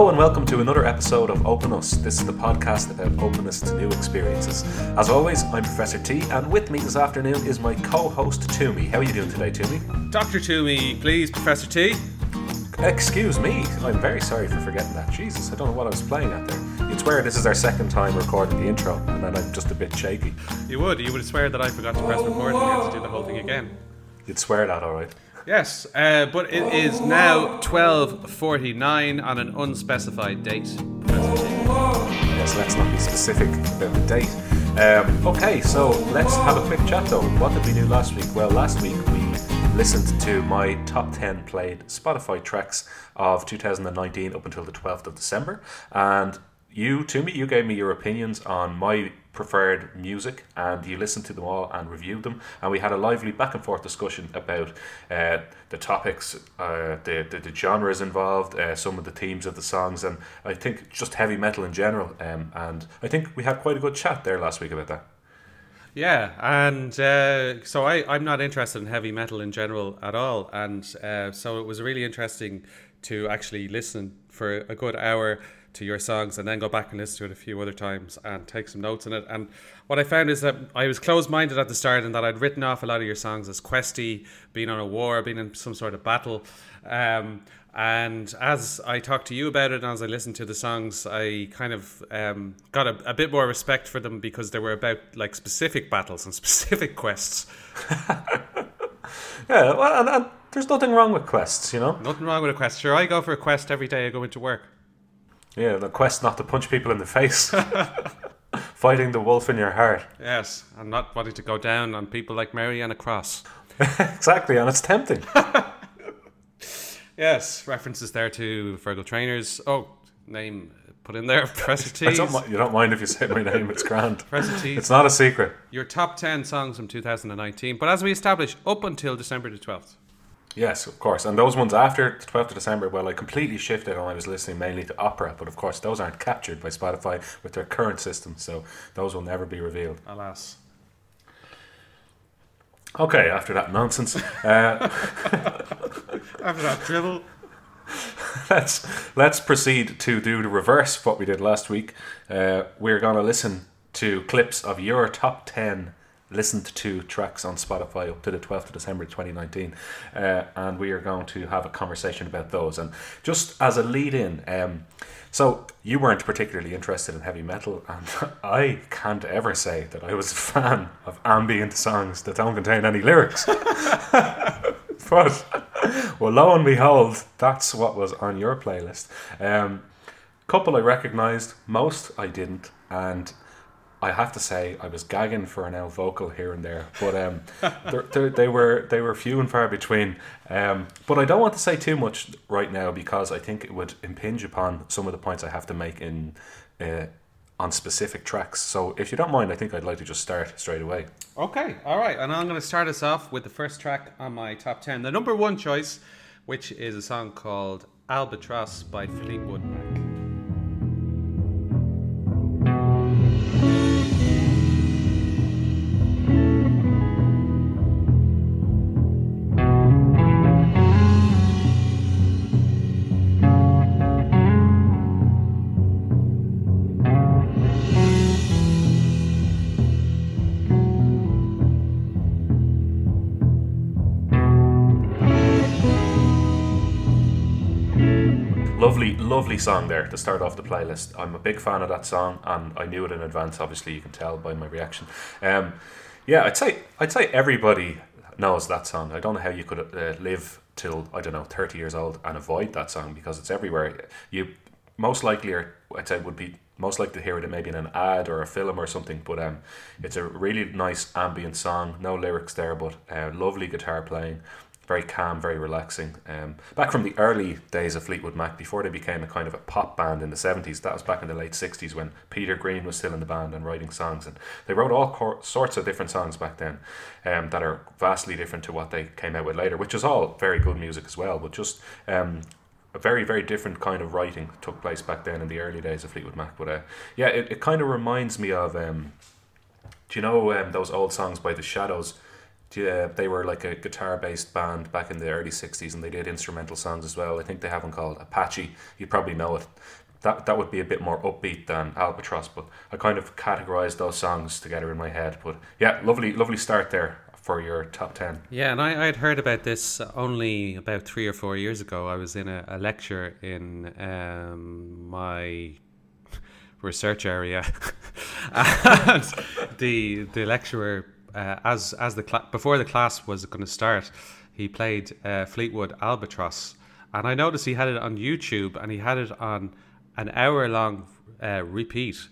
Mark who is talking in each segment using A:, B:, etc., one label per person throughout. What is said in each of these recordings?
A: Hello and welcome to another episode of Open Us. This is the podcast about openness to new experiences. As always, I'm Professor T, and with me this afternoon is my co-host Toomey. How are you doing today, Toomey?
B: Dr. Toomey, please, Professor T.
A: Excuse me, I'm very sorry for forgetting that. Jesus, I don't know what I was playing at there. You'd swear this is our second time recording the intro, and then I'm just a bit shaky.
B: You would. You would swear that I forgot to press record and we had to do the whole thing again.
A: You'd swear that, all right.
B: Yes, uh, but it is now 12.49 on an unspecified date.
A: Yes, let's not be specific about the date. Um, okay, so let's have a quick chat though. What did we do last week? Well, last week we listened to my top 10 played Spotify tracks of 2019 up until the 12th of December. And you, Toomey, you gave me your opinions on my preferred music and you listened to them all and reviewed them and we had a lively back and forth discussion about uh, the topics uh, the, the, the genres involved uh, some of the themes of the songs and I think just heavy metal in general um, and I think we had quite a good chat there last week about that
B: Yeah, and uh, so I, I'm not interested in heavy metal in general at all. And uh, so it was really interesting to actually listen for a good hour to your songs and then go back and listen to it a few other times and take some notes on it. And what I found is that I was closed minded at the start and that I'd written off a lot of your songs as questy, being on a war, being in some sort of battle. Um, and as I talked to you about it and as I listened to the songs, I kind of um, got a, a bit more respect for them because they were about like specific battles and specific quests.
A: yeah well and, and there's nothing wrong with quests you know
B: Nothing wrong with a quest. Sure, I go for a quest every day I go into work.
A: yeah the quest not to punch people in the face fighting the wolf in your heart
B: Yes, and not wanting to go down on people like Mary and a cross.
A: exactly and it's tempting
B: Yes, references there to Virgil Trainers. Oh, name put in there, Professor
A: I
B: T's.
A: don't, you don't mind if you say my name it's grand
B: Professor T's.
A: it's not a secret
B: Your top 10 songs from 2019, but as we established, up until December the 12th.
A: Yes, of course. And those ones after the 12th of December, well, I completely shifted and I was listening mainly to opera, but of course, those aren't captured by Spotify with their current system, so those will never be revealed.
B: Alas.
A: Okay, after that nonsense, uh,
B: After that dribble.
A: let's let's proceed to do the reverse of what we did last week. Uh, we're going to listen to clips of your top 10 listened to tracks on Spotify up to the 12th of December 2019 uh, and we are going to have a conversation about those. And just as a lead in um, so you weren't particularly interested in heavy metal and I can't ever say that I was a fan of ambient songs that don't contain any lyrics. But well lo and behold that's what was on your playlist um, couple I recognised, most I didn't, and I have to say I was gagging for an L vocal here and there, but um, they're, they're, they were they were few and far between. Um, but I don't want to say too much right now because I think it would impinge upon some of the points I have to make in uh, on specific tracks. So if you don't mind, I think I'd like to just start straight away.
B: Okay, all right. And I'm going to start us off with the first track on my top 10. The number one choice, which is a song called Albatross by Fleetwood Mac.
A: Lovely, song there to start off the playlist. I'm a big fan of that song, and I knew it in advance. Obviously, you can tell by my reaction. Um, yeah, I'd say I'd say everybody knows that song. I don't know how you could uh, live till I don't know thirty years old and avoid that song because it's everywhere. You most likely are, I'd say, would be most likely to hear it maybe in an ad or a film or something. But um, it's a really nice ambient song. No lyrics there, but uh, lovely guitar playing. Very calm, very relaxing. Um, back from the early days of Fleetwood Mac, before they became a kind of a pop band in the 70s, that was back in the late 60s when Peter Green was still in the band and writing songs. And they wrote all cor- sorts of different songs back then um, that are vastly different to what they came out with later, which is all very good music as well, but just um, a very, very different kind of writing took place back then in the early days of Fleetwood Mac. But uh, yeah, it, it kind of reminds me of, um, do you know um, those old songs by The Shadows? Yeah, they were like a guitar-based band back in the early '60s, and they did instrumental songs as well. I think they have one called Apache. You probably know it. That that would be a bit more upbeat than Albatross, but I kind of categorized those songs together in my head. But yeah, lovely, lovely start there for your top 10.
B: Yeah, and I, I'd heard about this only about three or four years ago. I was in a, a lecture in um, my research area, and the the lecturer, uh, as as the cl- before the class was going to start, he played uh, Fleetwood Albatross, and I noticed he had it on YouTube and he had it on an hour long uh, repeat.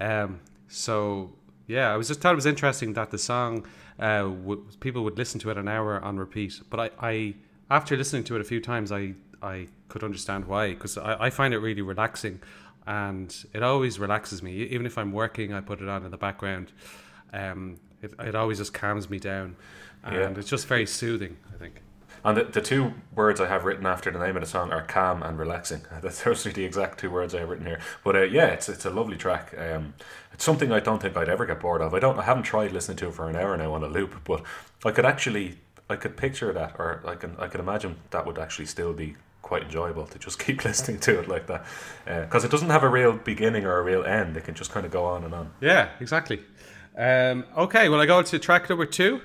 B: Um, so yeah, I was just thought it was interesting that the song uh, w- people would listen to it an hour on repeat. But I, I after listening to it a few times, I I could understand why because I, I find it really relaxing, and it always relaxes me. Even if I'm working, I put it on in the background. Um, it, it always just calms me down, and yeah. it's just very soothing. I think.
A: And the, the two words I have written after the name of the song are calm and relaxing. That's those are the exact two words I have written here. But uh, yeah, it's it's a lovely track. Um, it's something I don't think I'd ever get bored of. I don't. I haven't tried listening to it for an hour now on a loop, but I could actually, I could picture that, or I can, I could imagine that would actually still be quite enjoyable to just keep listening to it like that, because uh, it doesn't have a real beginning or a real end. It can just kind of go on and on.
B: Yeah, exactly. Um, okay, well, I go to track number two.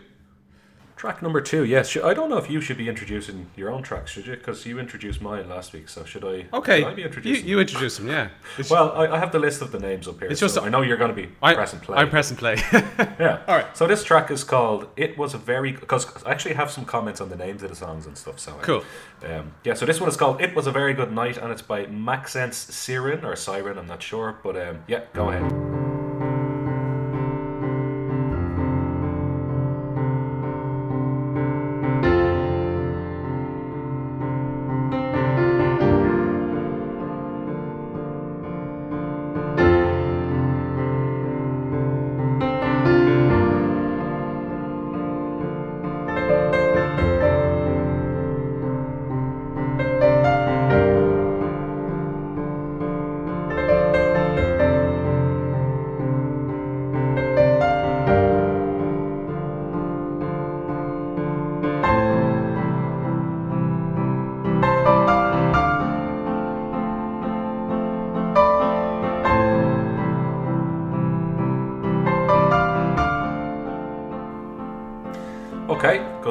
A: Track number two, yes. I don't know if you should be introducing your own tracks, should you? Because you introduced mine last week, so should I?
B: Okay,
A: should
B: I be introducing. You, you introduce them, yeah.
A: It's well, I, I, have the list of the names up here. It's just so I know you're going to be I, press and play.
B: I'm press and play.
A: yeah. All right. So this track is called "It Was a Very" because I actually have some comments on the names of the songs and stuff. So
B: cool.
A: Um, yeah. So this one is called "It Was a Very Good Night" and it's by Maxence Cyrin or Siren. I'm not sure, but um, yeah, go ahead.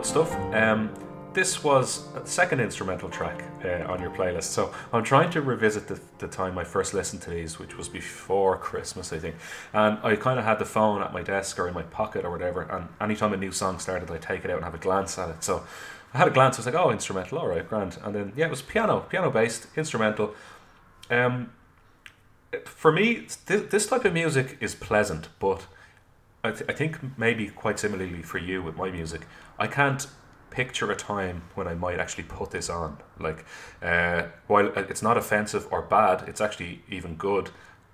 A: Good stuff. Um, this was a second instrumental track uh, on your playlist. So I'm trying to revisit the, the time I first listened to these, which was before Christmas, I think. And I kind of had the phone at my desk or in my pocket or whatever. And anytime a new song started, I'd take it out and have a glance at it. So I had a glance. I was like, "Oh, instrumental, all right, grand." And then yeah, it was piano, piano based, instrumental. Um, for me, th- this type of music is pleasant, but I, th- I think maybe quite similarly for you with my music, I can't picture a time when I might actually put this on. Like, uh, while it's not offensive or bad, it's actually even good.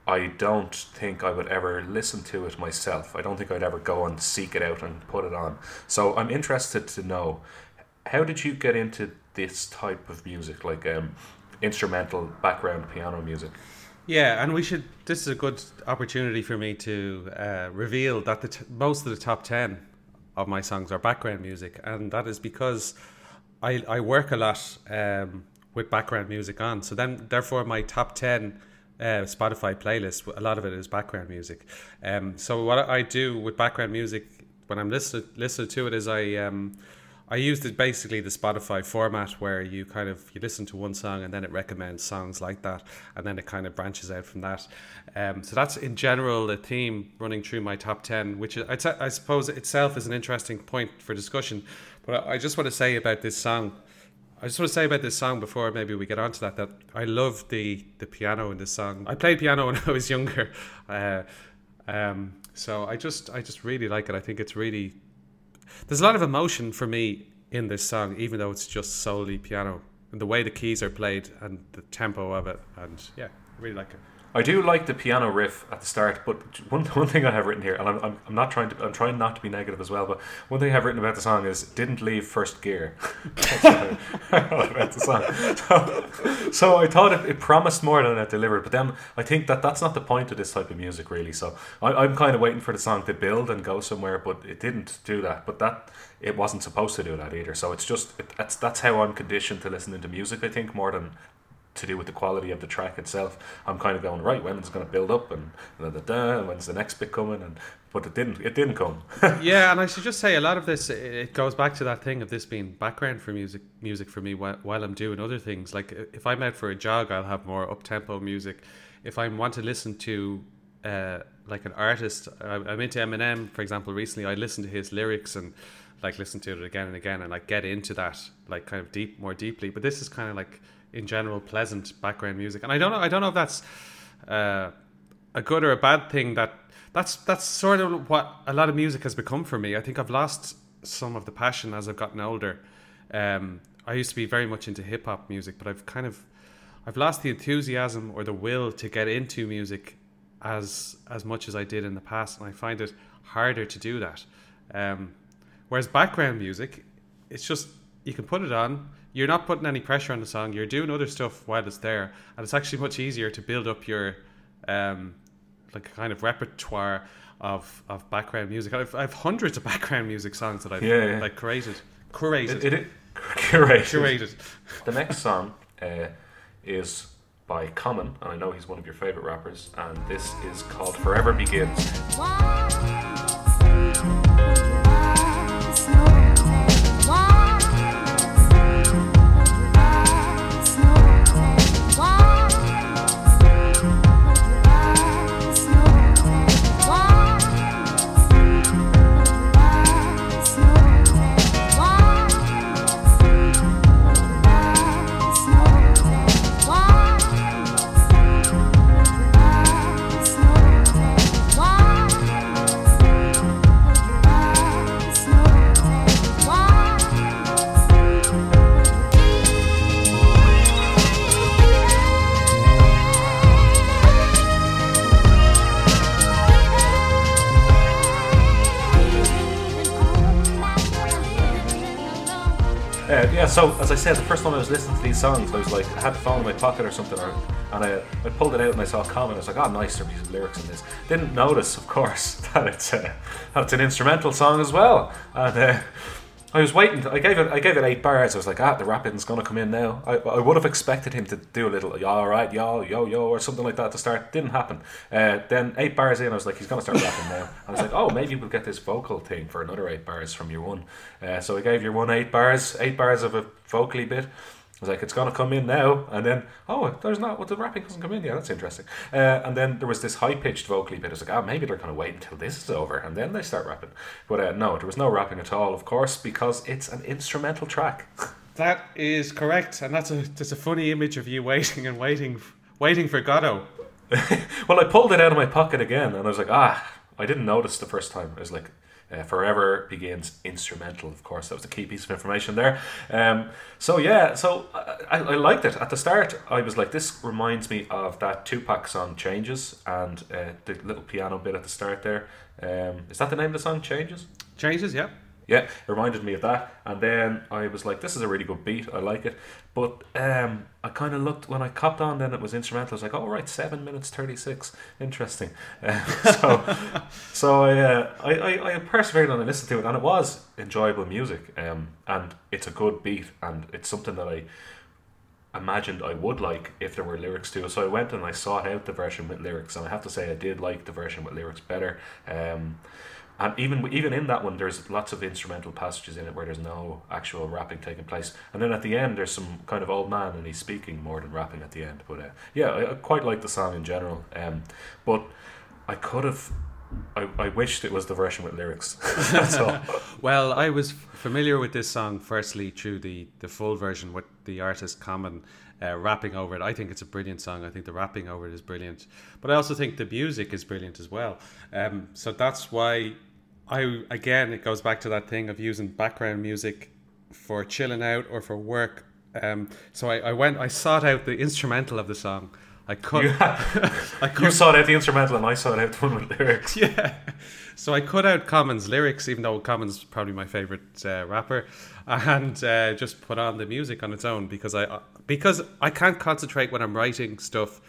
A: I don't think I would ever listen to it myself. I don't think I'd ever go and seek it out and put it on. So I'm interested to know how did you get into this type of music, like um, instrumental background piano music?
B: Yeah, and we should. This is a good opportunity for me to uh, reveal that the t- most of the top ten of my songs are background music, and that is because I I work a lot um, with background music on. So then, therefore, my top ten uh, Spotify playlist, a lot of it is background music. Um, so what I do with background music when I'm listening to it is I um, I used it basically the Spotify format where you kind of you listen to one song and then it recommends songs like that, and then it kind of branches out from that. Um, so that's in general the theme running through my top ten, which I, t- I suppose itself is an interesting point for discussion. But I just want to say about this song. I just want to say about this song before maybe we get onto that that I love the the piano in this song. I played piano when I was younger, uh, um, so I just I just really like it. I think it's really there's a lot of emotion for me in this song, even though it's just solely piano and the way the keys are played and the tempo of it. And yeah, I really like it.
A: I do like the piano riff at the start, but one, one thing I have written here, and I'm, I'm, I'm not trying to I'm trying not to be negative as well, but one thing I have written about the song is didn't leave first gear. about the song. So, so I thought it, it, promised more than it delivered, but then I think that that's not the point of this type of music really. So I, I'm kind of waiting for the song to build and go somewhere, but it didn't do that. But that it wasn't supposed to do that either. So it's just it, that's that's how I'm conditioned to listening to music. I think more than to do with the quality of the track itself. I'm kind of going right when it's going to build up and da, da, da, when's the next bit coming and but it didn't it didn't come.
B: yeah, and I should just say a lot of this it goes back to that thing of this being background for music music for me while, while I'm doing other things. Like if I'm out for a jog, I'll have more up tempo music. If I want to listen to uh, like an artist, I'm into Eminem, for example. Recently, I listened to his lyrics and like listen to it again and again and like get into that like kind of deep more deeply. But this is kind of like in general pleasant background music. And I don't know I don't know if that's uh, a good or a bad thing. That that's that's sort of what a lot of music has become for me. I think I've lost some of the passion as I've gotten older. Um, I used to be very much into hip hop music, but I've kind of I've lost the enthusiasm or the will to get into music as as much as I did in the past, and I find it harder to do that. Um, whereas background music, it's just you can put it on, you're not putting any pressure on the song. You're doing other stuff while it's there, and it's actually much easier to build up your um, like a kind of repertoire of of background music. I've I've hundreds of background music songs that I've yeah, yeah. like created, curated,
A: it, it, it, curated.
B: curated.
A: The next song uh, is by Common, and I know he's one of your favorite rappers, and this is called "Forever Begins." So as I said, the first time I was listening to these songs, I was like, I had the phone in my pocket or something, or, and I, I pulled it out and I saw a comment. I was like, oh, nice, there's lyrics in this. Didn't notice, of course, that it's a, that it's an instrumental song as well. And uh, I was waiting. I gave it. I gave it eight bars. I was like, ah, the rapping's gonna come in now. I, I would have expected him to do a little, yeah, all right, yo, yo, yo, or something like that to start. Didn't happen. Uh, then eight bars in, I was like, he's gonna start rapping now. I was like, oh, maybe we'll get this vocal thing for another eight bars from your one. Uh, so I gave your one eight bars, eight bars of a vocally bit. I was like, it's gonna come in now, and then oh, there's not. Well, the rapping hasn't come in yet. That's interesting. Uh, and then there was this high pitched vocally bit. I was like, ah, oh, maybe they're gonna wait until this is over, and then they start rapping. But uh, no, there was no rapping at all, of course, because it's an instrumental track.
B: That is correct, and that's a that's a funny image of you waiting and waiting, waiting for Godot.
A: well, I pulled it out of my pocket again, and I was like, ah, I didn't notice the first time. I was like, uh, Forever begins instrumental, of course. That was the key piece of information there. Um, so, yeah, so I, I, liked it. At the start, I was like, this reminds me of that Tupac song Changes and uh, the little piano bit at the start there. Um, is that the name of the song, Changes?
B: Changes, yeah
A: yeah, it reminded me of that. And then I was like, this is a really good beat. I like it. But um, I kind of looked when I copped on. Then it was instrumental. I was like, oh right, seven minutes thirty six. Interesting. Uh, so, so I, uh, I, I I persevered and I listened to it, and it was enjoyable music. Um, and it's a good beat, and it's something that I imagined I would like if there were lyrics to it. So I went and I sought out the version with lyrics, and I have to say I did like the version with lyrics better. Um, and even even in that one, there's lots of instrumental passages in it where there's no actual rapping taking place. And then at the end, there's some kind of old man and he's speaking more than rapping at the end. But uh, yeah, I, I, quite like the song in general. Um, but I could have. I, I wished it was the version with lyrics.
B: Well, I was familiar with this song firstly through the, the full version with the artist Common uh, rapping over it. I think it's a brilliant song. I think the rapping over it is brilliant. But I also think the music is brilliant as well. Um, so that's why I again, it goes back to that thing of using background music for chilling out or for work. Um, so I, I went, I sought out the instrumental of the song. I cut.
A: You,
B: I
A: you sought out the instrumental, and I sought out the one with lyrics.
B: yeah. So I cut out Common's lyrics, even though Common's probably my favorite uh, rapper, and uh, just put on the music on its own because I because I can't concentrate when I'm writing stuff.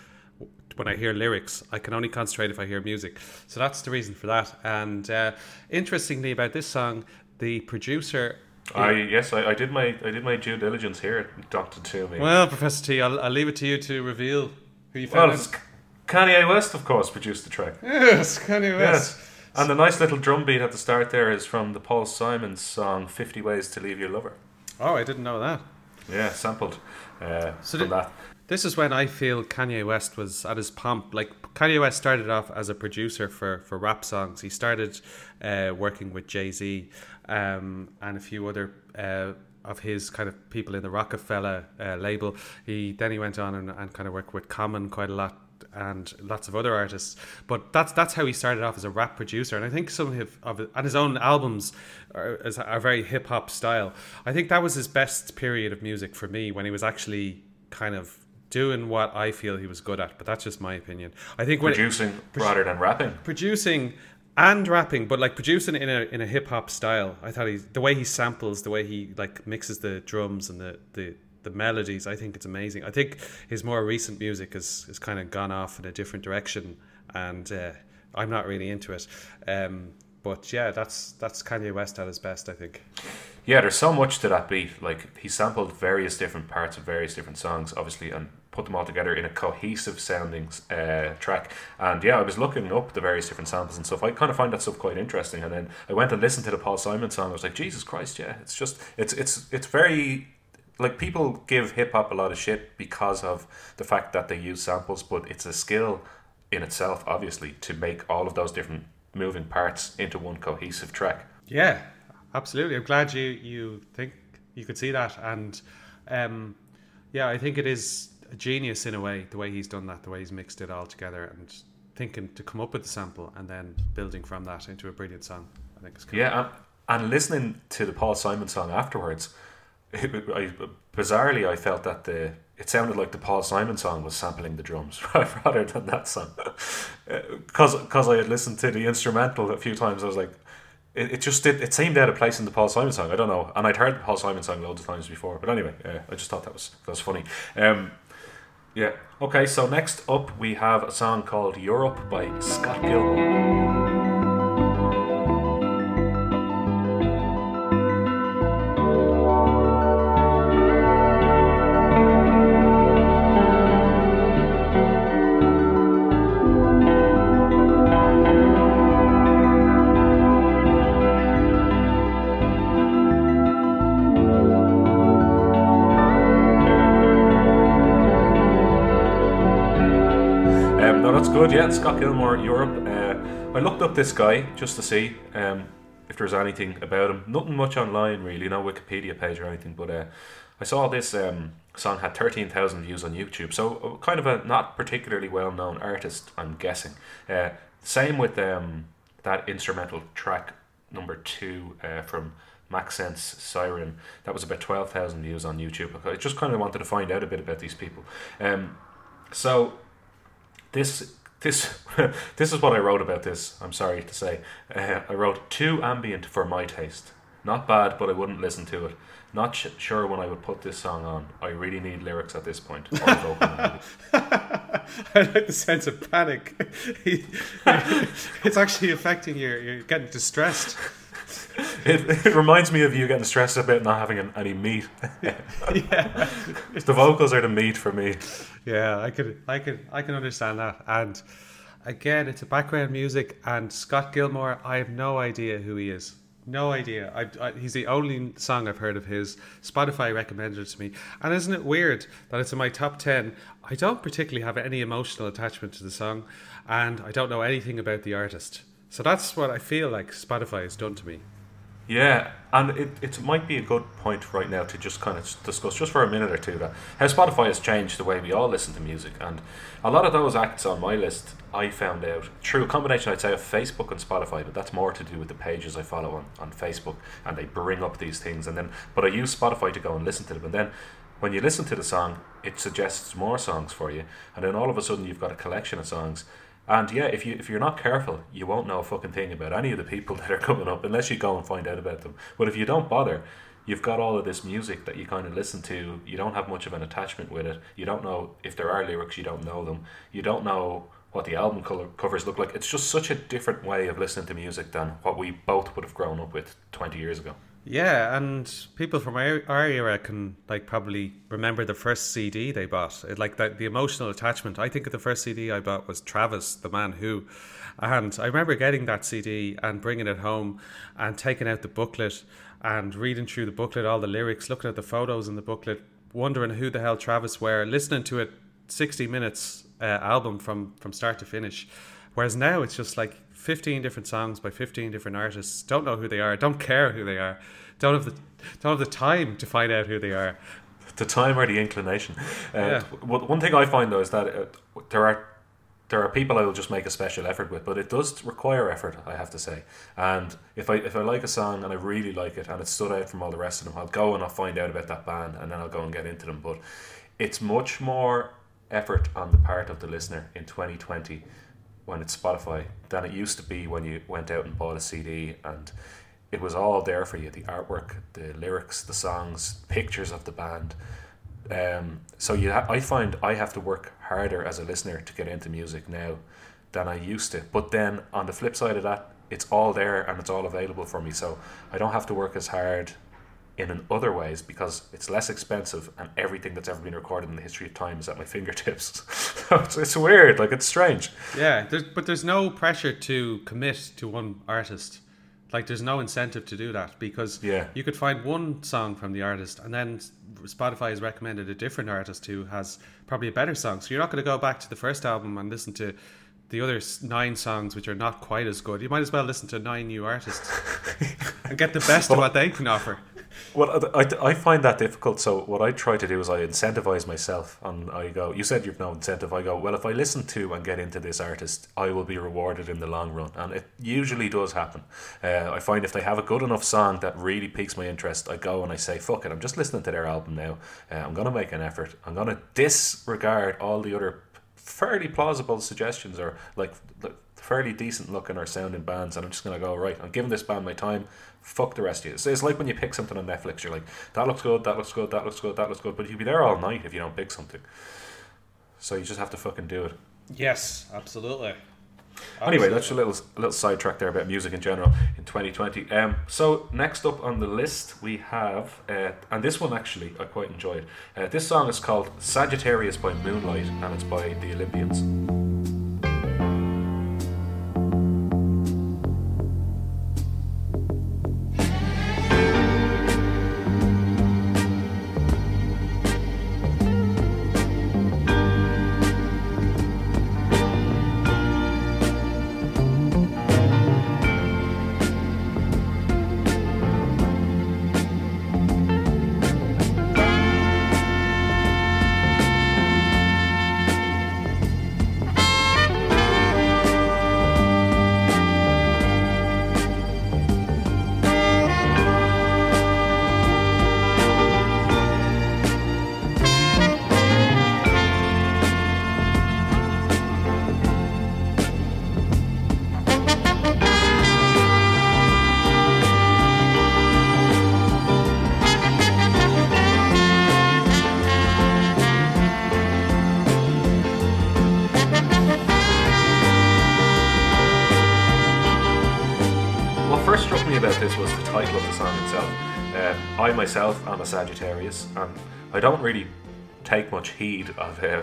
B: When I hear lyrics, I can only concentrate if I hear music. So that's the reason for that. And uh, interestingly, about this song, the producer
A: I yes, I, I did my I did my due diligence here. Doctor Toomey.
B: Well, Professor T, I'll, I'll leave it to you to reveal who you
A: Well,
B: found.
A: it's Kanye West, of course, produced the track.
B: yes, Kanye West.
A: Yes. And the nice little drum beat at the start there is from the Paul Simon song 50 Ways to Leave Your Lover.
B: Oh, I didn't know that.
A: Yeah, sampled uh,
B: So
A: from
B: did-
A: that.
B: This is when I feel Kanye West was at his pomp. Like Kanye West started off as a producer for, for rap songs. He started uh, working with Jay Z um, and a few other uh, of his kind of people in the Rockefeller uh, label. He then he went on and, and kind of worked with Common quite a lot and lots of other artists. But that's that's how he started off as a rap producer. And I think some of his, of and his own albums are, are very hip hop style. I think that was his best period of music for me when he was actually kind of doing what I feel he was good at. But that's just my opinion. I think when
A: Producing rather than rapping.
B: producing and rapping, but like producing in a in a hip hop style. I thought he the way he samples, the way he like mixes the drums and the the the melodies. I think it's amazing. I think his more recent music has has kind of gone off in a different direction, and uh, I'm not really into it. Um, but yeah, that's that's Kanye West at his best. I think.
A: Yeah, there's so much to that beat. Like he sampled various different parts of various different songs, obviously, and put them all together in a cohesive sounding uh, track. And yeah, I was looking up the various different samples and stuff. I kind of find that stuff quite interesting. And then I went and listened to the Paul Simon song. I was like, Jesus Christ, yeah, it's just it's it's it's very like people give hip hop a lot of shit because of the fact that they use samples, but it's a skill in itself, obviously, to make all of those different moving parts into one cohesive track.
B: Yeah, absolutely. I'm glad you you think you could see that, and um, yeah, I think it is a genius in a way the way he's done that, the way he's mixed it all together, and thinking to come up with the sample and then building from that into a brilliant song. I think it's cool.
A: Yeah, and, listening to the Paul Simon song afterwards, I, bizarrely I felt that the it sounded like the Paul Simon song was sampling the drums rather than that song. Because because I had listened to the instrumental a few times, I was like, it, it just did. It seemed out of place in the Paul Simon song. I don't know, and I'd heard the Paul Simon song loads of times before. But anyway, uh, I just thought that was that was funny. Um, yeah. Okay. So next up, we have a song called "Europe" by Scott Gilmore. No. Yeah, Scott Gilmore, Europe. Uh, I looked up this guy just to see um, if there's anything about him. Nothing much online, really. No Wikipedia page or anything. But uh, I saw this um, song had thirteen thousand views on YouTube. So uh, kind of a not particularly well-known artist, I'm guessing. Uh, same with um, that instrumental track number two uh, from Maxence Cyrin. That was about twelve thousand views on YouTube. I just kind of wanted to find out a bit about these people. Um, so this this this is what I wrote about this. I'm sorry to say. Uh, I wrote too ambient for my taste. Not bad, but I wouldn't listen to it. Not sh- sure when I would put this song on. I really need lyrics at this point. Or vocal melody.
B: I like the sense of panic. it's actually affecting you. You're getting distressed.
A: it, it reminds me of you getting stressed about not having an, any meat.
B: yeah.
A: the vocals are the meat for me.
B: Yeah, I could, I could, I can understand that. And again, it's a background music. And Scott Gilmore, I have no idea who he is. No idea. I, I, he's the only song I've heard of his. Spotify recommended it to me. And isn't it weird that it's in my top 10? I don't particularly have any emotional attachment to the song, and I don't know anything about the artist. So that's what I feel like Spotify has done to me.
A: Yeah, and it, it might be a good point right now to just kind of discuss, just for a minute or two, that how Spotify has changed the way we all listen to music. And a lot of those acts on my list, I found out through a combination, I'd say, of Facebook and Spotify, but that's more to do with the pages I follow on, on Facebook, and they bring up these things. And then, but I use Spotify to go and listen to them. And then when you listen to the song, it suggests more songs for you, and then all of a sudden you've got a collection of songs. And yeah, if you if you're not careful, you won't know a fucking thing about any of the people that are coming up unless you go and find out about them. But if you don't bother, you've got all of this music that you kind of listen to. You don't have much of an attachment with it. You don't know if there are lyrics. You don't know them. You don't know what the album color covers look like. It's just such a different way of listening to music than what we both would have grown up with twenty years ago.
B: Yeah, and people from our, era can like probably remember the first CD they bought. It, like that, the emotional attachment. I think the first CD I bought was Travis, the Man Who, and I remember getting that CD and bringing it home and taking out the booklet and reading through the booklet, all the lyrics, looking at the photos in the booklet, wondering who the hell Travis were, listening to it sixty minutes uh, album from from start to finish. Whereas now it's just like 15 different songs by 15 different artists. Don't know who they are. Don't care who they are. Don't have the don't have the time to find out who they are.
A: The time or the inclination. Uh,
B: Yeah.
A: One thing I find though is that uh, there are there are people I will just make a special effort with, but it does require effort, I have to say. And if I if I like a song and I really like it and it stood out from all the rest of them, I'll go and I'll find out about that band and then I'll go and get into them. But it's much more effort on the part of the listener in 2020 when it's Spotify than it used to be when you went out and bought a CD and it was all there for you the artwork, the lyrics, the songs, pictures of the band. Um, so you ha- I find I have to work harder as a listener to get into music now than I used to. But then on the flip side of that, it's all there and it's all available for me. So I don't have to work as hard in an other ways because it's less expensive and everything that's ever been recorded in the history of time is at my fingertips. so it's, it's weird, like it's strange.
B: Yeah, there's, but there's no pressure to commit to one artist. Like there's no incentive to do that because
A: Yeah.
B: you could find one song from the artist and then Spotify has recommended a different artist who has probably a better song. So you're not going to go back to the first album and listen to the other nine songs which are not quite as good. You might as well listen to nine new artists and get the best of what they can offer.
A: Well, I, I find that difficult. So what I try to do is I incentivize myself, and I go. You said you've no incentive. I go. Well, if I listen to and get into this artist, I will be rewarded in the long run, and it usually does happen. Uh, I find if they have a good enough song that really piques my interest, I go and I say, "Fuck it, I'm just listening to their album now. Uh, I'm gonna make an effort. I'm gonna disregard all the other fairly plausible suggestions or like." like fairly decent looking or sounding bands and I'm just gonna go right I'm giving this band my time. Fuck the rest of you. It's, it's like when you pick something on Netflix you're like that looks good that looks good that looks good that looks good but you'll be there all night if you don't pick something. So you just have to fucking do it.
B: Yes, absolutely.
A: anyway that's a little a little sidetrack there about music in general in 2020 um, so next up on the list we have uh, and this one actually I quite enjoyed. Uh, this song is called Sagittarius by Moonlight and it's by the Olympians I myself am a Sagittarius, and I don't really take much heed of uh,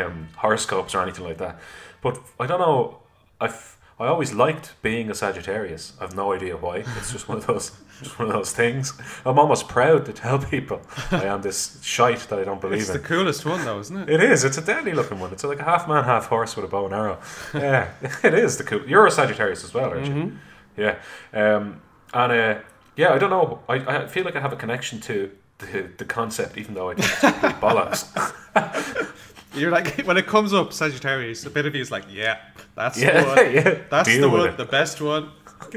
A: um, horoscopes or anything like that. But I don't know. I've I always liked being a Sagittarius. I've no idea why. It's just one of those, just one of those things. I'm almost proud to tell people I am this shite that I don't believe
B: It's
A: in.
B: the coolest one though, isn't it?
A: It is. It's a deadly looking one. It's like a half man, half horse with a bow and arrow. Yeah, it is the cool. You're a Sagittarius as well, aren't you? Yeah. Um, and uh, yeah, I don't know. I, I feel like I have a connection to the, the concept, even though I think it's bollocks.
B: You're like when it comes up Sagittarius, a bit of you is like, yeah, that's
A: Yeah,
B: the one.
A: yeah,
B: That's the one,
A: it.
B: the best one.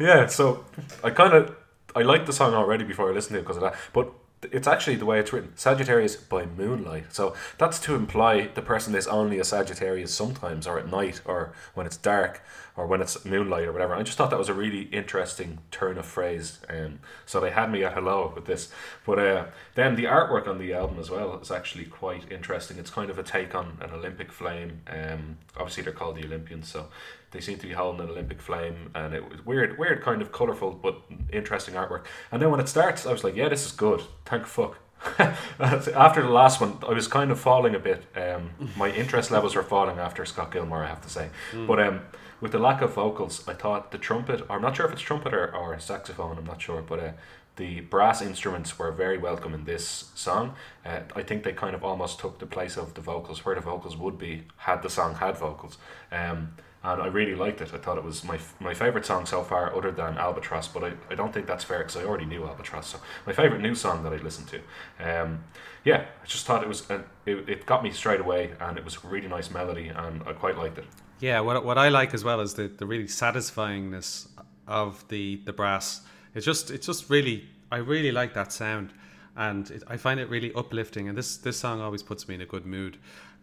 A: yeah. So I kind of I liked the song already before I listened to it because of that. But it's actually the way it's written Sagittarius by moonlight. So that's to imply the person is only a Sagittarius sometimes, or at night, or when it's dark, or when it's moonlight, or whatever. I just thought that was a really interesting turn of phrase. Um, so they had me at hello with this. But uh, then the artwork on the album as well is actually quite interesting. It's kind of a take on an Olympic flame. Um, obviously, they're called the Olympians, so they seem to be holding an Olympic flame, and it was weird, weird, kind of colorful but interesting artwork. And then when it starts, I was like, yeah, this is good. Thank fuck. after the last one, I was kind of falling a bit. Um, my interest levels were falling after Scott Gilmore, I have to say. Mm. But um, with the lack of vocals, I thought the trumpet, I'm not sure if it's trumpet or, or saxophone, I'm not sure, but uh, the brass instruments were very welcome in this song. Uh, I think they kind of almost took the place of the vocals, where the vocals would be had the song had vocals. Um, and I really liked it. I thought it was my my favorite song so far, other than Albatross. But I, I don't think that's fair because I already knew Albatross. So my favorite new song that I listened to. Um, yeah, I just thought it was uh, it, it got me straight away, and it was a really nice melody, and I quite liked it.
B: Yeah, what what I like as well is the the really satisfyingness of the the brass. It's just it's just really I really like that sound, and it, I find it really uplifting. And this this song always puts me in a good mood.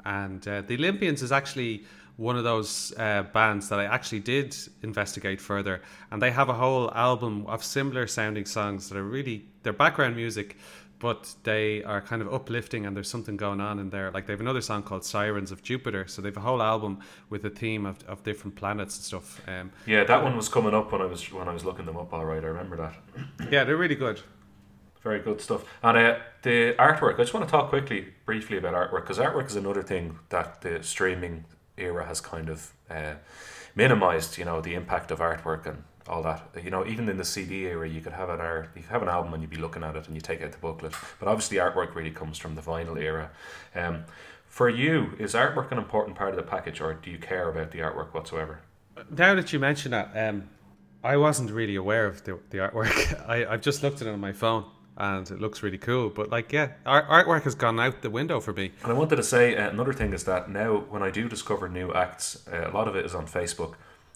B: And uh, the Olympians is actually one of those uh, bands that I actually did investigate further, and they have a whole album of similar sounding songs that are really their background music, but they are kind of uplifting and there's something going on in there. Like they have another song called Sirens of Jupiter, so they have a whole album with a theme of, of different planets and stuff. Um,
A: yeah, that one was coming up when I was when I was looking them up. All right, I remember that.
B: yeah, they're really good.
A: Very good stuff. And uh, the artwork, I just want to talk quickly, briefly about artwork because artwork is another thing that the streaming era has kind of uh, minimized, you know, the impact of artwork and all that. You know, even in the CD era, you could have an art, you have an album and you'd be looking at it and you take out the booklet. But obviously, artwork really comes from the vinyl era. Um, for you, is artwork an important part of the package, or do you care about the artwork whatsoever?
B: Now that you mention that, um, I wasn't really aware of the, the artwork. I, I've just looked at it on my phone and it looks really cool. But like, yeah, art, artwork has gone out the window for me.
A: And I wanted to say uh, another thing is that now when I do discover new acts, uh, a lot of it is on Facebook,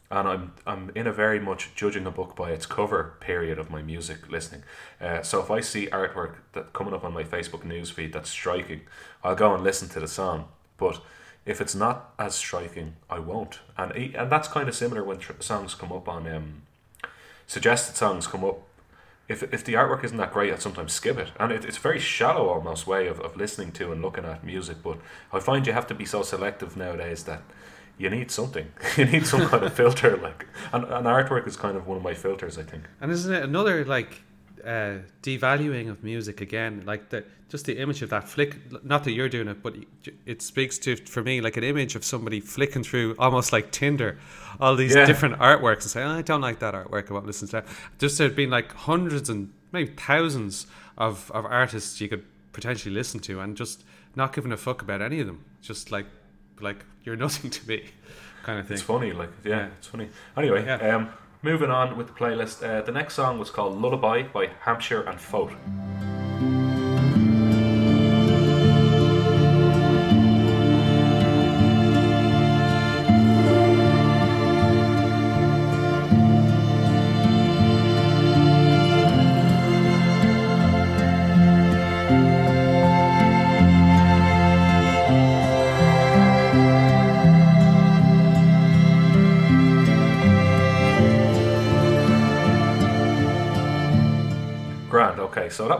A: and I'm I'm in a very much judging a book by its cover period of my music listening. Uh, so if I see artwork that coming up on my Facebook newsfeed that's striking, I'll go and listen to the song. But if it's not as striking, I won't. And and that's kind of similar when tr- songs come up on um, suggested songs come up if, if the artwork isn't that great, I sometimes skip it. And it, it's a very shallow almost way of, of listening to and looking at music. But I find you have to be so selective nowadays that you need something. you need some kind of filter. Like, and, and artwork is kind of one of my filters, I think.
B: And isn't it another like uh, devaluing of music again? Like the just the image of that flick. Not that you're doing it, but it speaks to for me like an image of somebody flicking through almost like Tinder, all these yeah. different artworks and say, oh, I don't like that artwork. I won't listen to that. Just there'd been like hundreds and maybe thousands of of artists you could potentially listen to, and just not giving a fuck about any of them. Just like like you're nothing to me, kind of thing.
A: It's funny, like yeah, yeah. it's funny. Anyway, yeah. um, moving on with the playlist. Uh, the next song was called Lullaby by Hampshire and Foat.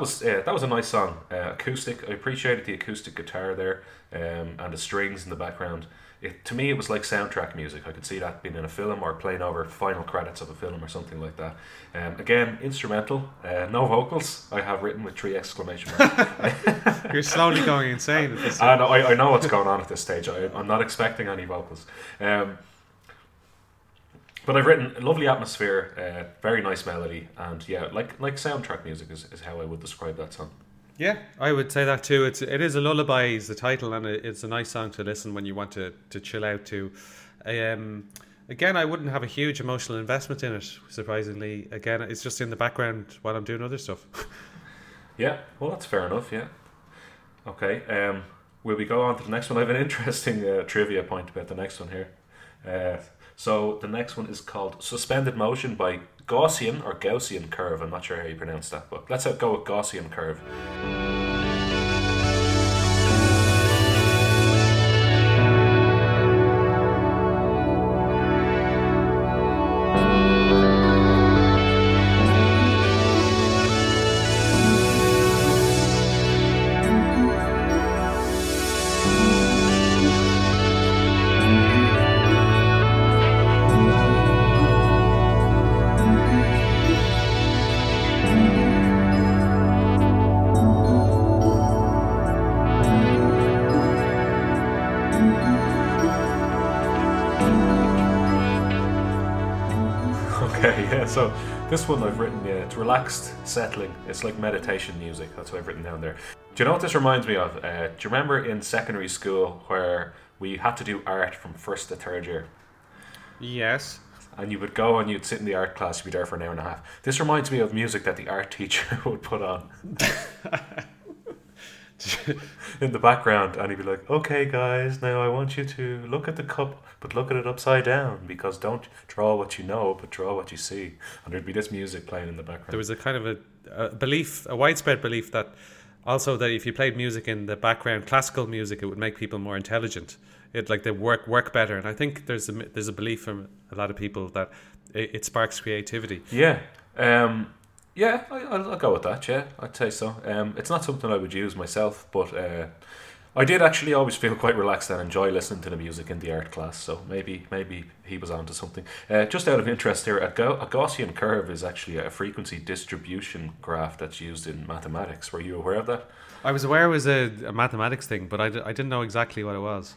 A: Was uh, that was a nice song. Uh, acoustic. I appreciated the acoustic guitar there um, and the strings in the background. It, to me, it was like soundtrack music. I could see that being in a film or playing over final credits of a film or something like that. Um, again, instrumental, uh, no vocals. I have written with three exclamation marks.
B: You're slowly going insane. At
A: this I know, I, I, know what's going on at this stage. I, am not expecting any vocals. Um, but I've written a lovely atmosphere, uh, very nice melody, and yeah, like like soundtrack music is, is how I would describe that song.
B: Yeah, I would say that too. It's it is a lullaby is the title, and it's a nice song to listen when you want to, to chill out to. Um, again, I wouldn't have a huge emotional investment in it. Surprisingly, again, it's just in the background while I'm doing other stuff.
A: yeah, well, that's fair enough. Yeah. Okay. Um, will we go on to the next one? I have an interesting uh, trivia point about the next one here. Uh, so the next one is called Suspended Motion by Gaussian or Gaussian curve. I'm not sure how you pronounce that, but let's go with Gaussian curve. Relaxed, settling. It's like meditation music. That's what I've written down there. Do you know what this reminds me of? Uh, do you remember in secondary school where we had to do art from first to third year?
B: Yes.
A: And you would go and you'd sit in the art class, you'd be there for an hour and a half. This reminds me of music that the art teacher would put on in the background, and he'd be like, "Okay, guys, now I want you to look at the cup, but look at it upside down because don't draw what you know, but draw what you see." And there'd be this music playing in the background.
B: There was a kind of a, a belief, a widespread belief that also that if you played music in the background, classical music, it would make people more intelligent. It like they work work better, and I think there's a there's a belief from a lot of people that it, it sparks creativity.
A: Yeah, um, yeah, I, I'll, I'll go with that. Yeah, I'd say so. Um, it's not something I would use myself, but uh, I did actually always feel quite relaxed and enjoy listening to the music in the art class. So maybe maybe he was onto something. Uh, just out of interest here, a, Ga- a Gaussian curve is actually a frequency distribution graph that's used in mathematics. Were you aware of that?
B: I was aware it was a, a mathematics thing, but I, d- I didn't know exactly what it was.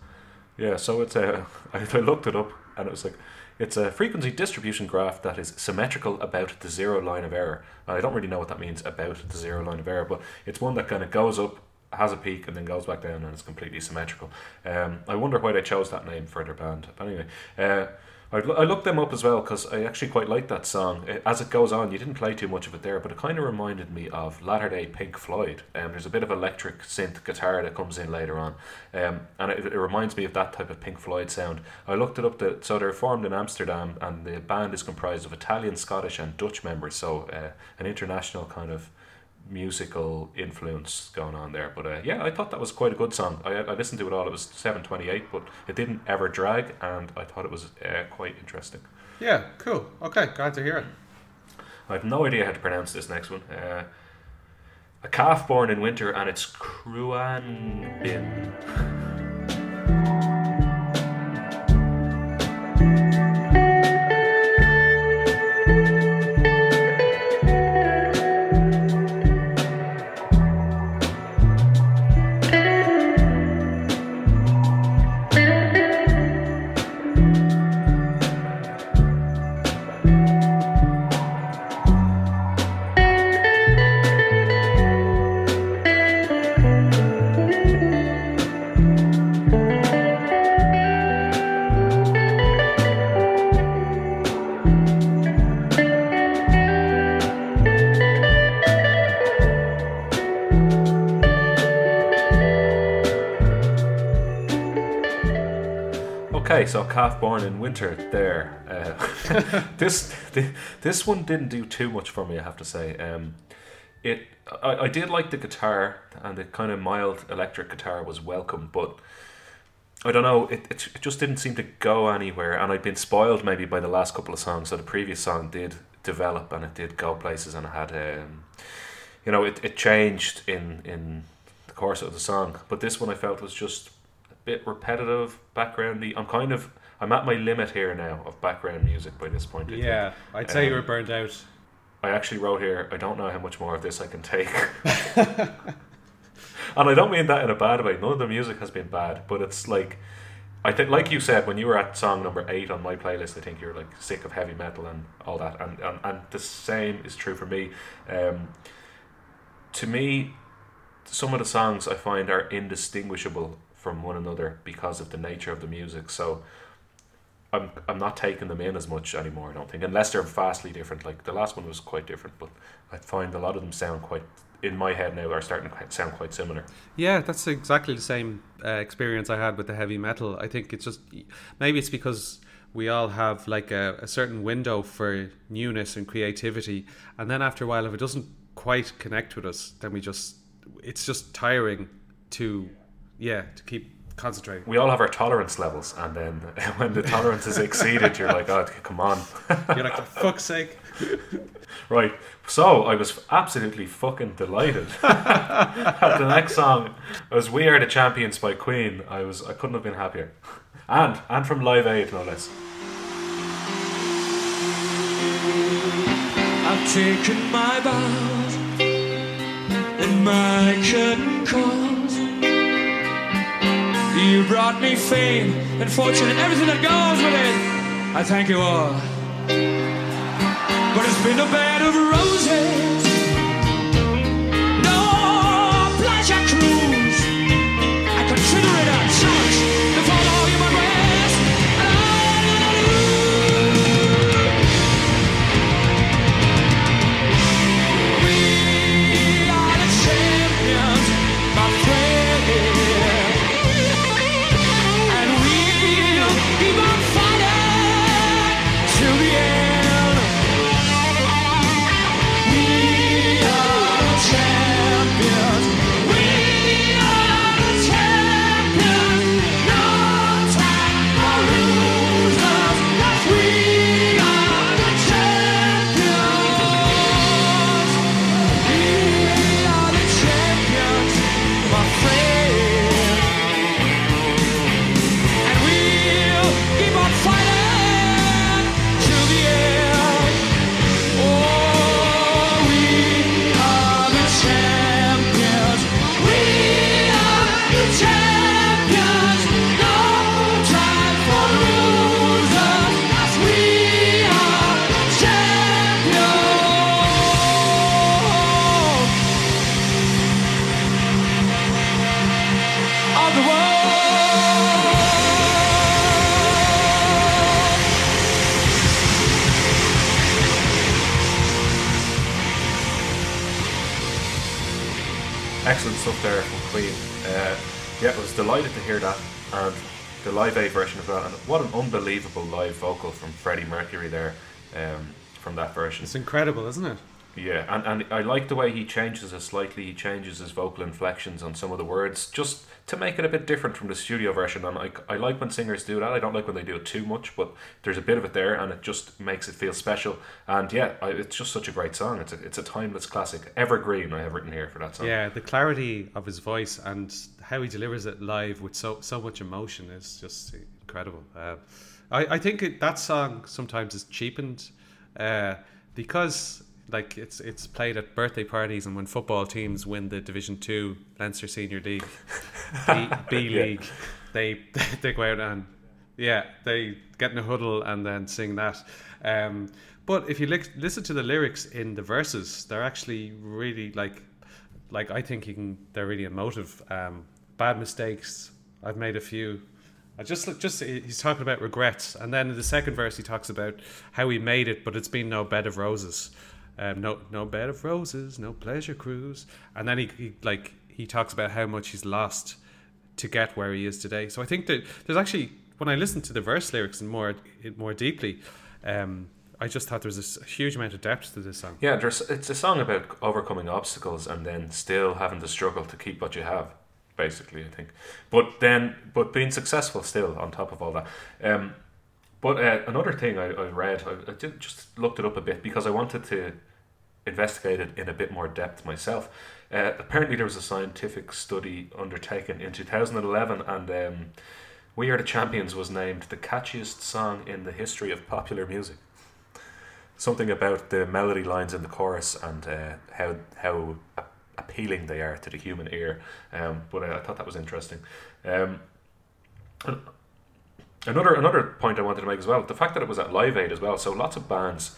A: Yeah, so it's a. I, I looked it up and it was like it's a frequency distribution graph that is symmetrical about the zero line of error. I don't really know what that means about the zero line of error, but it's one that kind of goes up, has a peak, and then goes back down, and it's completely symmetrical. Um, I wonder why they chose that name for their band. But anyway, uh, I, looked them up as well because I actually quite like that song. It, as it goes on, you didn't play too much of it there, but it kind of reminded me of latter day Pink Floyd. Um, there's a bit of electric synth guitar that comes in later on, um, and it, it reminds me of that type of Pink Floyd sound. I looked it up. The, so they're formed in Amsterdam, and the band is comprised of Italian, Scottish, and Dutch members. So uh, an international kind of musical influence going on there. But uh, yeah, I thought that was quite a good song. I, I listened to it all. It was seven twenty eight, but it didn't ever drag, and I thought it was uh, quite interesting.
B: Yeah, cool. Okay, glad to hear it.
A: I have no idea how to pronounce this next one. Uh, a calf born in winter, and it's Khruangbin. Okay, so calf born in winter there. Uh, this this one didn't do too much for me, I have to say. Um, it I, I did like the guitar and the kind of mild electric guitar was welcome, but I don't know, it, it, it just didn't seem to go anywhere. And I'd been spoiled maybe by the last couple of songs. So the previous song did develop and it did go places and it had, um, you know, it, it changed in in the course of the song. But this one I felt was just a bit repetitive, backgroundy. I'm kind of I'm at my limit here now of background music by this point. I think.
B: Yeah, I'd say you
A: Um,
B: were burned out.
A: I actually wrote here. I don't know how much more of this I can take. and I don't mean that in a bad way. None of the music has been bad, but it's like I think, like you said, when you were at song number eight on my playlist, I think you're like sick of heavy metal and all that, and and, and the same is true for me. Um, to me, some of the songs I find are indistinguishable from one another because of the nature of the music. So. I'm I'm not taking them in as much anymore. I don't think, unless they're vastly different. Like the last one was quite different, but I find a lot of them sound quite in my head now are starting to sound quite similar.
B: Yeah, that's exactly the same uh, experience I had with the heavy metal. I think it's just maybe it's because we all have like a, a certain window for newness and creativity, and then after a while, if it doesn't quite connect with us, then we just it's just tiring to yeah to keep concentrating.
A: We all have our tolerance levels, and then when the tolerance is exceeded, you're like, "Oh, come on!"
B: You're like, "For fuck's sake!"
A: Right. So I was absolutely fucking delighted. At the next song was "We Are the Champions" by Queen. I was I couldn't have been happier, and and from Live Aid no less.
C: I've taken my vows and my curtain calls. You brought me fame and fortune and everything that goes with it. I thank you all. But it's been a bed of roses.
A: There from Queen. Uh, yeah, I was delighted to hear that, and the Live Aid version of that. And what an unbelievable live vocal from Freddie Mercury there, um, from that version.
B: It's incredible, isn't it?
A: Yeah, and, and I like the way he changes it slightly. He changes his vocal inflections on some of the words just to make it a bit different from the studio version. And I, I like when singers do that. I don't like when they do it too much, but there's a bit of it there and it just makes it feel special. And yeah, I, it's just such a great song. It's a, it's a timeless classic. Evergreen, I have written here for that song.
B: Yeah, the clarity of his voice and how he delivers it live with so so much emotion is just incredible. Uh, I I think it, that song sometimes is cheapened uh, because like it's it's played at birthday parties and when football teams win the Division Two Leinster Senior League, B, B
A: Yeah.
B: League, they they go out and yeah they get in a huddle and then sing that. Um, but if you li- listen to the lyrics in the verses, they're actually really like like I think he can. They're really emotive. Um, bad mistakes. I've made a few. I just. Just he's talking about regrets, and then in the second verse he talks about how he made it, but it's been no bed of roses. Um, no, no bed of roses, no pleasure cruise, and then he, he like he talks about how much he's lost to get where he is today. So I think that there's actually when I listen to the verse lyrics and more more deeply, um, I just thought there was this huge amount of depth to this song.
A: Yeah, it's a song about overcoming obstacles and then still having to struggle to keep what you have, basically, I think. But then, but being successful still on top of all that. Um, but uh, another thing I, I read, I, I just looked it up a bit because I wanted to investigate it in a bit more depth myself. Uh, apparently, there was a scientific study undertaken in 2011, and um, We Are the Champions was named the catchiest song in the history of popular music something about the melody lines in the chorus and uh, how how appealing they are to the human ear. Um, but I, I thought that was interesting. Um, another another point I wanted to make as well: the fact that it was at Live Aid as well. So lots of bands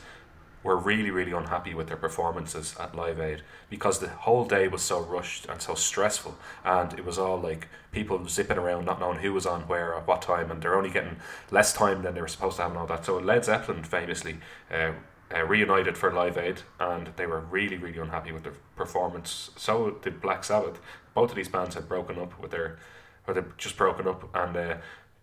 A: were really really unhappy with their performances at Live Aid because the whole day was so rushed and so stressful, and it was all like people zipping around, not knowing who was on where at what time, and they're only getting less time than they were supposed to have and all that. So Led Zeppelin famously. Uh, uh, reunited for Live Aid, and they were really, really unhappy with their performance. So did Black Sabbath. Both of these bands had broken up with their, or they just broken up, and uh,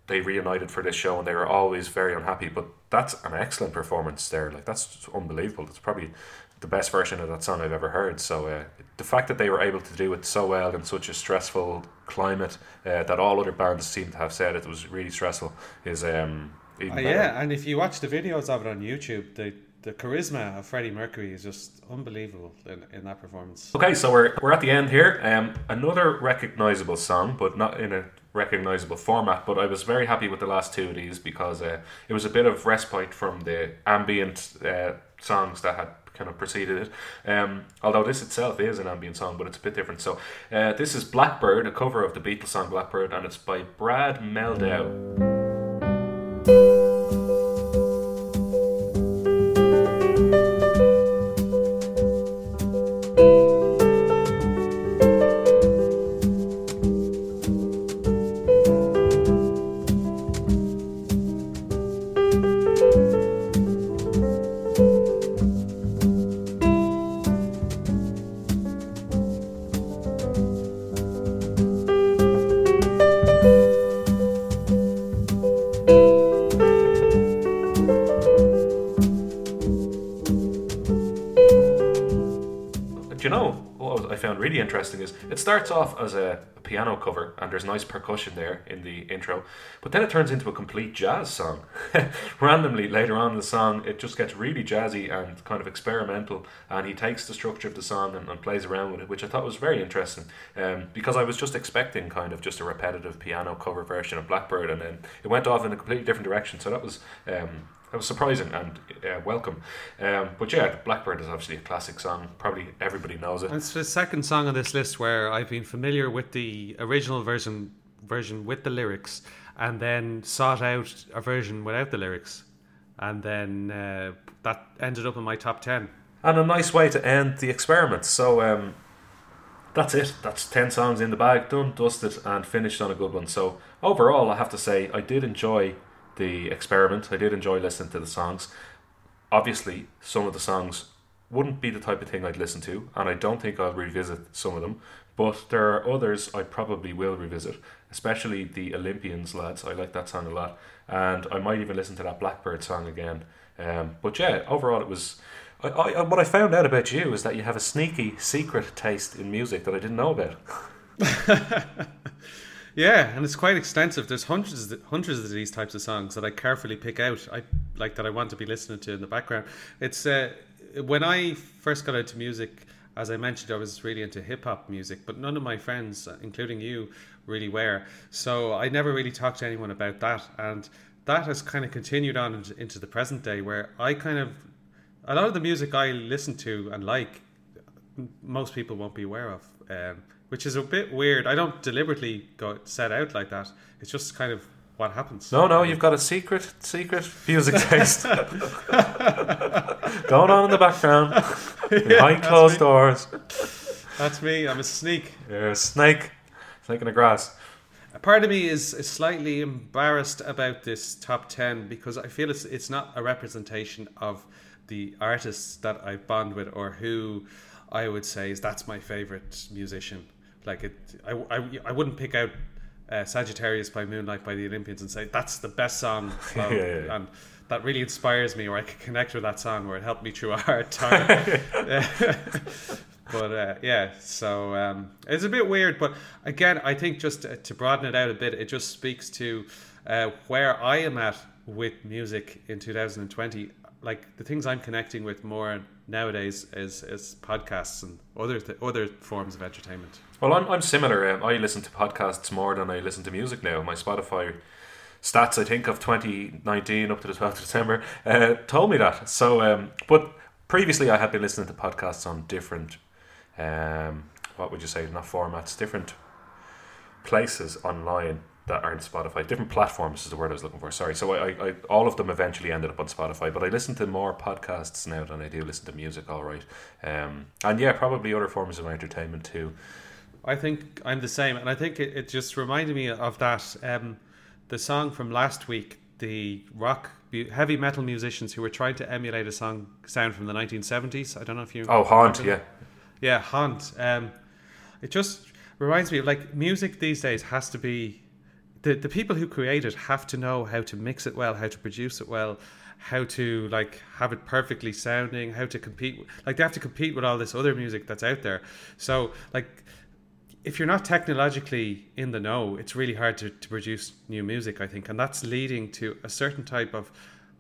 A: they reunited for this show and they were always very unhappy. But that's an excellent performance there. Like that's unbelievable. It's probably the best version of that song I've ever heard. So uh, the fact that they were able to do it so well in such a stressful climate uh, that all other bands seem to have said it was really stressful is um, even
B: Uh,
A: better.
B: yeah, and if you watch the videos of it on YouTube, the the charisma of Freddie Mercury is just unbelievable in, in that performance.
A: Okay, so we're, we're at the end here. Um, another recognizable song, but not in a recognizable format. But I was very happy with the last two of these because uh, it was a bit of respite from the ambient uh, songs that had kind of preceded it. Um, although this itself is an ambient song, but it's a bit different. So uh, this is Blackbird, a cover of the Beatles song Blackbird, and it's by Brad Mehldau. It starts off as a, piano cover and there's nice percussion there in the intro, but then it turns into a complete jazz song. Randomly later on in the song, it just gets really jazzy and kind of experimental, and he takes the structure of the song and, and plays around with it, which I thought was very interesting. Um, because I was just expecting kind of just a repetitive piano cover version of Blackbird, and then it went off in a completely different direction. So that was um, that was surprising and uh, welcome. Um, but yeah, Blackbird is obviously a classic song. Probably everybody knows it.
B: It's the second song on this list where I've been familiar with the original version version with the lyrics, and then sought out a version without the lyrics, and then uh, that ended up in my top ten.
A: and a nice way to end the experiment. So um, that's it. That's ten songs in the bag, done, dusted, and finished on a good one. So overall, I have to say I did enjoy the experiment. I did enjoy listening to the songs. Obviously, some of the songs wouldn't be the type of thing I'd listen to, and I don't think I'll revisit some of them. But there are others I probably will revisit, especially the Olympians lads. I like that song a lot, and I might even listen to that Blackbird song again. Um, but yeah, overall, it was. I, I, what I found out about you is that you have a sneaky secret taste in music that I didn't know about.
B: Yeah, and it's quite extensive. There's hundreds, hundreds of these types of songs that I carefully pick out. I like that I want to be listening to in the background. It's uh, when I first got into music, as I mentioned, I was really into hip hop music, but none of my friends, including you, really were. So I never really talked to anyone about that, and that has kind of continued on into, the present day, where I kind of a lot of the music I listen to and like, most people won't be aware of. Um, which is a bit weird. I don't deliberately go set out like that. It's just kind of what happens.
A: No, no, you've got a secret, secret music taste going on in the background behind closed doors.
B: That's me. I'm a sneak.
A: You're a snake, snake in the grass.
B: A part of me is, is slightly embarrassed about this top ten because I feel it's it's not a representation of the artists that I bond with or who I would say is that's my favorite musician. Like it, I, I, I wouldn't pick out uh, Sagittarius by Moonlight by the Olympians and say that's the best song,
A: Yeah, yeah, yeah.
B: and that really inspires me, or I could connect with that song, or it helped me through a hard time. but uh, yeah, so um, it's a bit weird. But again, I think just to, to broaden it out a bit, it just speaks to uh, where I am at with music in 2020. Like the things I'm connecting with more nowadays is, is podcasts and other th- other forms of entertainment.
A: Well, I'm, I'm similar. Um, I listen to podcasts more than I listen to music now. My Spotify stats, I think, of 2019 up to the 12th of December uh, told me that. So, um, but previously I had been listening to podcasts on different, um, what would you say, not formats, different places online that aren't Spotify. Different platforms is the word I was looking for. Sorry. So I, I, I all of them eventually ended up on Spotify, but I listen to more podcasts now than I do listen to music. All right, um, and yeah, probably other forms of entertainment too.
B: I think I'm the same, and I think it, it just reminded me of that. Um, the song from last week, the rock, heavy metal musicians who were trying to emulate a song sound from the 1970s. I don't know if you.
A: Oh, Haunt, yeah.
B: Yeah, Haunt. Um, it just reminds me of like music these days has to be the the people who create it have to know how to mix it well, how to produce it well, how to like have it perfectly sounding, how to compete. Like they have to compete with all this other music that's out there. So like if you're not technologically in the know, it's really hard to, to produce new music, I think. And that's leading to a certain type of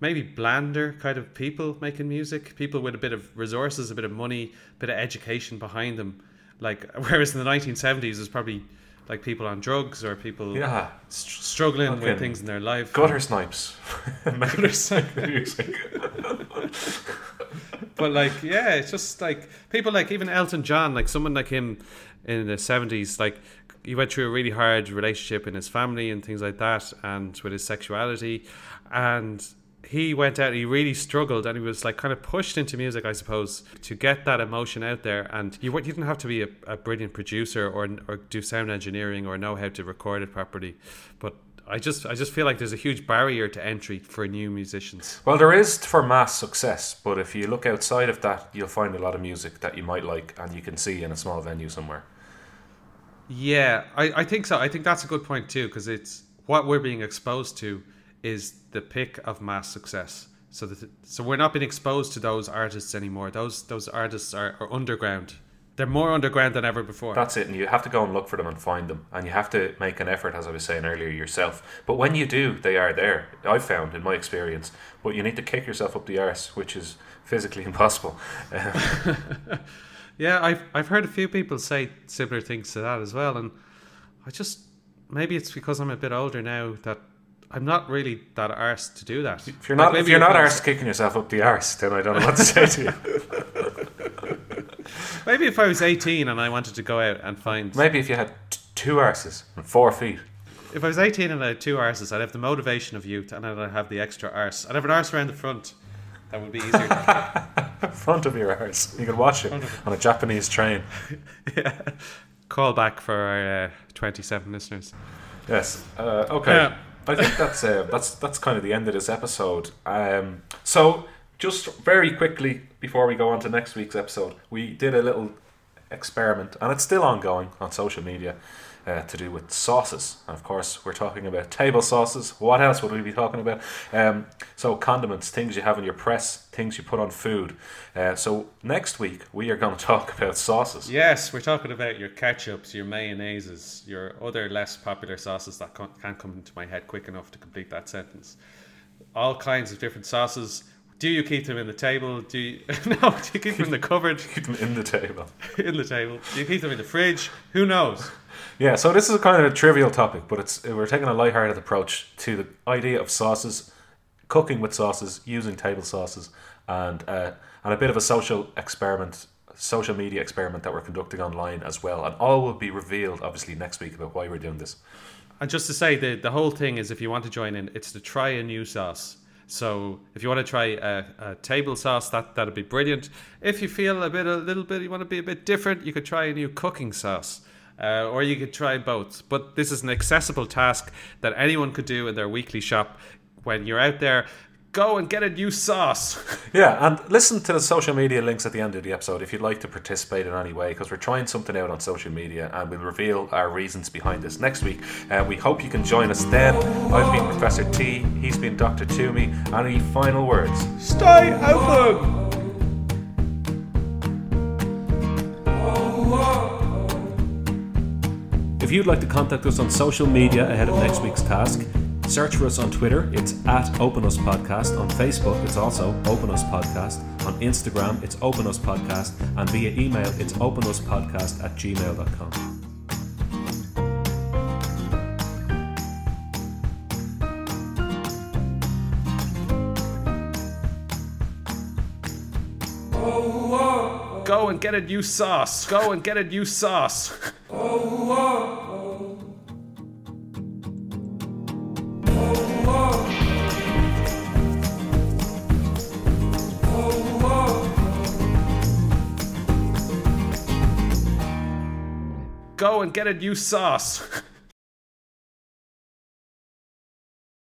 B: maybe blander kind of people making music, people with a bit of resources, a bit of money, a bit of education behind them. Like, whereas in the 1970s, there's probably like people on drugs or people
A: Yeah.
B: st- struggling
A: Fucking
B: with things in their life.
A: Gutter snipes.
B: Gutter
A: music.
B: but like yeah it's just like people like even elton john like someone like him in the 70s like he went through a really hard relationship in his family and things like that and with his sexuality and he went out he really struggled and he was like kind of pushed into music i suppose to get that emotion out there and you, you didn't have to be a, a brilliant producer or, or do sound engineering or know how to record it properly but I just I just feel like there's a huge barrier to entry for new musicians.
A: Well, there is for mass success, but if you look outside of that, you'll find a lot of music that you might like and you can see in a small venue somewhere.
B: Yeah, I, I think so. I think that's a good point too, because it's what we're being exposed to is the pick of mass success. So that so we're not being exposed to those artists anymore. Those those artists are, are underground. They're more underground than ever before.
A: That's it, and you have to go and look for them and find them, and you have to make an effort, as I was saying earlier, yourself. But when you do, they are there. I've found in my experience, but you need to kick yourself up the arse, which is physically impossible.
B: Yeah, I've I've heard a few people say similar things to that as well, and I just maybe it's because I'm a bit older now that I'm not really that arse to do that.
A: if you're not,
B: Like,
A: if you're not
B: I was-
A: arse kicking yourself up the arse, then I don't know what to say to you.
B: maybe if I was 18 and I wanted to go out and find
A: Maybe if you had t- two arses and four feet.
B: If I was 18 and I had two arses, I'd have the motivation of youth and I'd have the extra arse. I'd have an arse around the front. That would be easier
A: front of your arse. You can watch it on a Japanese train. yeah.
B: call back for our uh, 27 listeners.
A: Yes. Uh, okay.
B: Yeah.
A: I think that's uh, that's that's kind of the end of this episode. Um, so just very quickly before we go on to next week's episode, we did a little experiment, and it's still ongoing on social media. Uh, to do with sauces, and of course, we're talking about table sauces. What else would we be talking about? Um, so, condiments, things you have in your press, things you put on food. Uh, so, next week we are going to talk about sauces.
B: Yes, we're talking about your ketchups, your mayonnaises, your other less popular sauces that can't come into my head quick enough to complete that sentence. All kinds of different sauces. Do you keep them in the table? Do you, no? Do you keep them in the cupboard?
A: Keep them in the table.
B: in the table? Do you keep them in the fridge? Who knows?
A: Yeah, so this is kind of a trivial topic, but it's we're taking a lighthearted approach to the idea of sauces, cooking with sauces, using table sauces, and uh, and a bit of a social experiment, social media experiment that we're conducting online as well. And all will be revealed obviously next week about why we're doing this.
B: And just to say, the the whole thing is, if you want to join in, it's to try a new sauce. So if you want to try a, a table sauce, that that'd be brilliant. If you feel a bit, a little bit, you want to be a bit different, you could try a new cooking sauce, uh, or you could try both. But this is an accessible task that anyone could do in their weekly shop. When you're out there, go and get a new sauce.
A: Yeah, and listen to the social media links at the end of the episode if you'd like to participate in any way, because we're trying something out on social media and we'll reveal our reasons behind this next week. Uh, we hope you can join us then. I've been Professor T, he's been Dr. Toomey. Any final words?
B: Stay open.
A: If you'd like to contact us on social media ahead of next week's task, search for us on Twitter, it's at Open Us Podcast. On Facebook, it's also Open Us Podcast. On Instagram, it's Open Us Podcast. And via email, it's openuspodcast at gmail.com.
B: Go and get a new sauce. Go and get a new sauce. Go and get a new sauce.